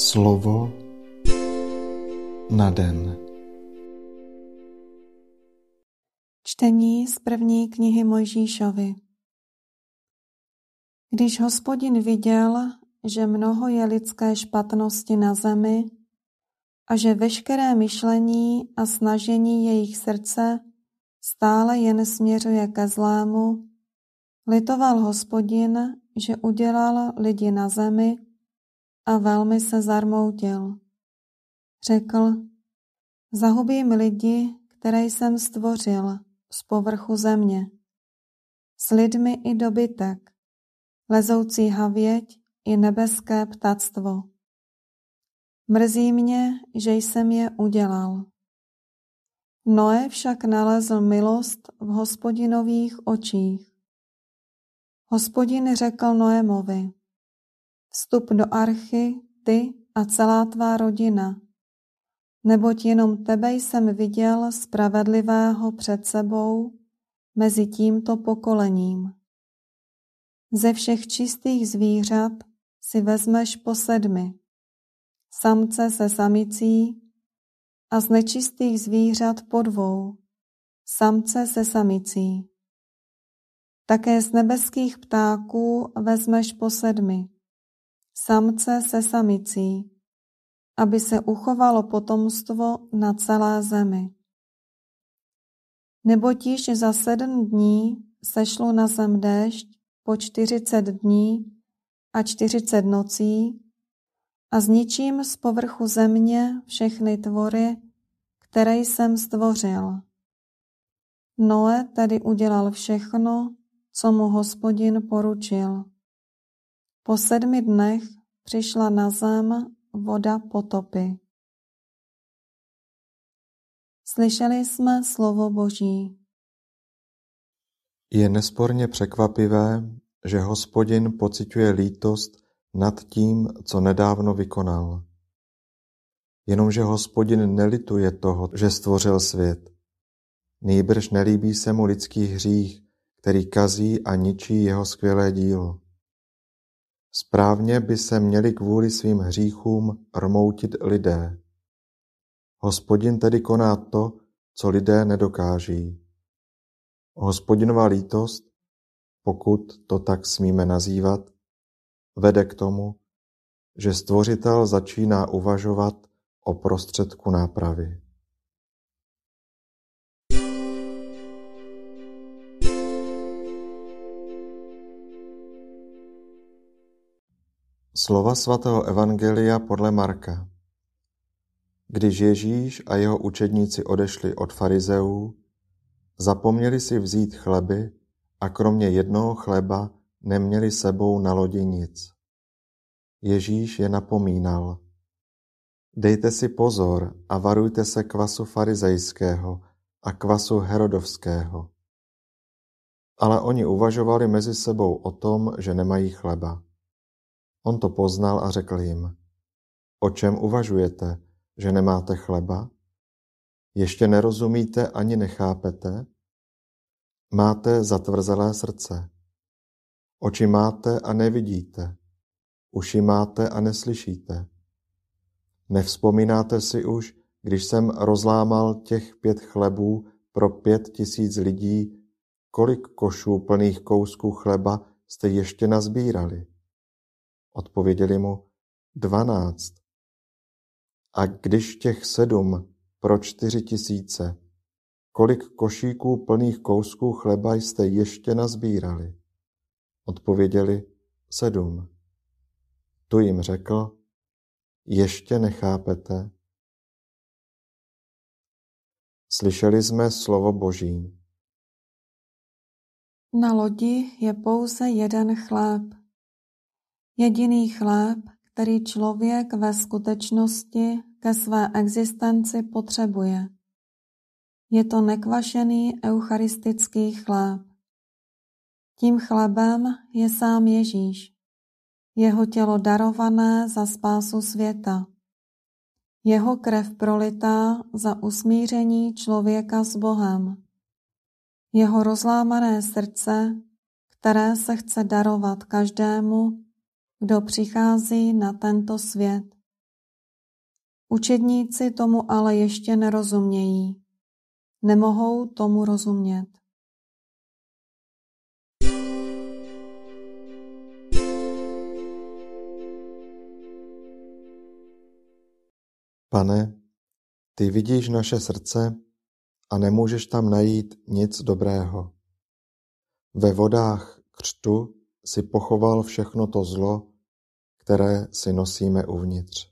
Slovo na den. Čtení z první knihy Mojžíšovi. Když hospodin viděl, že mnoho je lidské špatnosti na zemi a že veškeré myšlení a snažení jejich srdce stále jen směřuje ke zlému, litoval hospodin, že udělal lidi na zemi a velmi se zarmoutil. Řekl, zahubím lidi, které jsem stvořil z povrchu země, s lidmi i dobytek, lezoucí havěť i nebeské ptactvo. Mrzí mě, že jsem je udělal. Noé však nalezl milost v hospodinových očích. Hospodin řekl Noémovi, Vstup do archy, ty a celá tvá rodina, neboť jenom tebe jsem viděl spravedlivého před sebou mezi tímto pokolením. Ze všech čistých zvířat si vezmeš po sedmi, samce se samicí a z nečistých zvířat po dvou, samce se samicí. Také z nebeských ptáků vezmeš po sedmi, samce se samicí, aby se uchovalo potomstvo na celé zemi. Neboť již za sedm dní sešlo na zem déšť po čtyřicet dní a čtyřicet nocí a zničím z povrchu země všechny tvory, které jsem stvořil. Noe tedy udělal všechno, co mu hospodin poručil. Po sedmi dnech přišla na zem voda potopy. Slyšeli jsme slovo Boží. Je nesporně překvapivé, že hospodin pociťuje lítost nad tím, co nedávno vykonal. Jenomže hospodin nelituje toho, že stvořil svět. Nýbrž nelíbí se mu lidský hřích, který kazí a ničí jeho skvělé dílo. Správně by se měli kvůli svým hříchům rmoutit lidé. Hospodin tedy koná to, co lidé nedokáží. Hospodinova lítost, pokud to tak smíme nazývat, vede k tomu, že stvořitel začíná uvažovat o prostředku nápravy. Slova svatého Evangelia podle Marka Když Ježíš a jeho učedníci odešli od farizeů, zapomněli si vzít chleby a kromě jednoho chleba neměli sebou na lodi nic. Ježíš je napomínal. Dejte si pozor a varujte se kvasu farizejského a kvasu herodovského. Ale oni uvažovali mezi sebou o tom, že nemají chleba. On to poznal a řekl jim, o čem uvažujete, že nemáte chleba? Ještě nerozumíte ani nechápete? Máte zatvrzelé srdce. Oči máte a nevidíte. Uši máte a neslyšíte. Nevzpomínáte si už, když jsem rozlámal těch pět chlebů pro pět tisíc lidí, kolik košů plných kousků chleba jste ještě nazbírali? Odpověděli mu, dvanáct. A když těch sedm pro čtyři tisíce, kolik košíků plných kousků chleba jste ještě nazbírali? Odpověděli, sedm. Tu jim řekl, ještě nechápete? Slyšeli jsme slovo Boží. Na lodi je pouze jeden chléb. Jediný chléb, který člověk ve skutečnosti ke své existenci potřebuje. Je to nekvašený eucharistický chléb. Tím chlebem je sám Ježíš, jeho tělo darované za spásu světa, jeho krev prolitá za usmíření člověka s Bohem, jeho rozlámané srdce, které se chce darovat každému, kdo přichází na tento svět. Učedníci tomu ale ještě nerozumějí. Nemohou tomu rozumět. Pane, ty vidíš naše srdce a nemůžeš tam najít nic dobrého. Ve vodách křtu si pochoval všechno to zlo, které si nosíme uvnitř.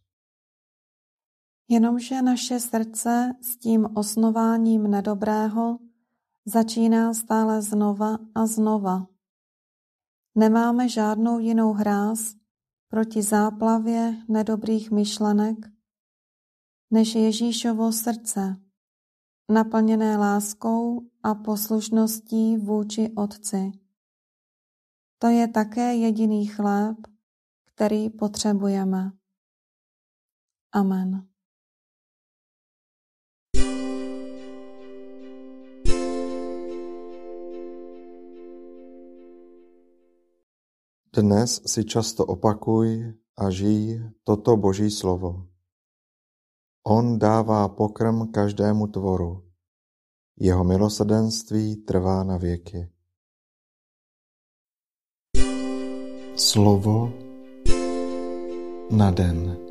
Jenomže naše srdce s tím osnováním nedobrého začíná stále znova a znova. Nemáme žádnou jinou hráz proti záplavě nedobrých myšlenek, než Ježíšovo srdce, naplněné láskou a poslušností vůči Otci. To je také jediný chléb, který potřebujeme. Amen. Dnes si často opakuj a žij toto Boží slovo. On dává pokrm každému tvoru. Jeho milosrdenství trvá na věky. Slovo na den.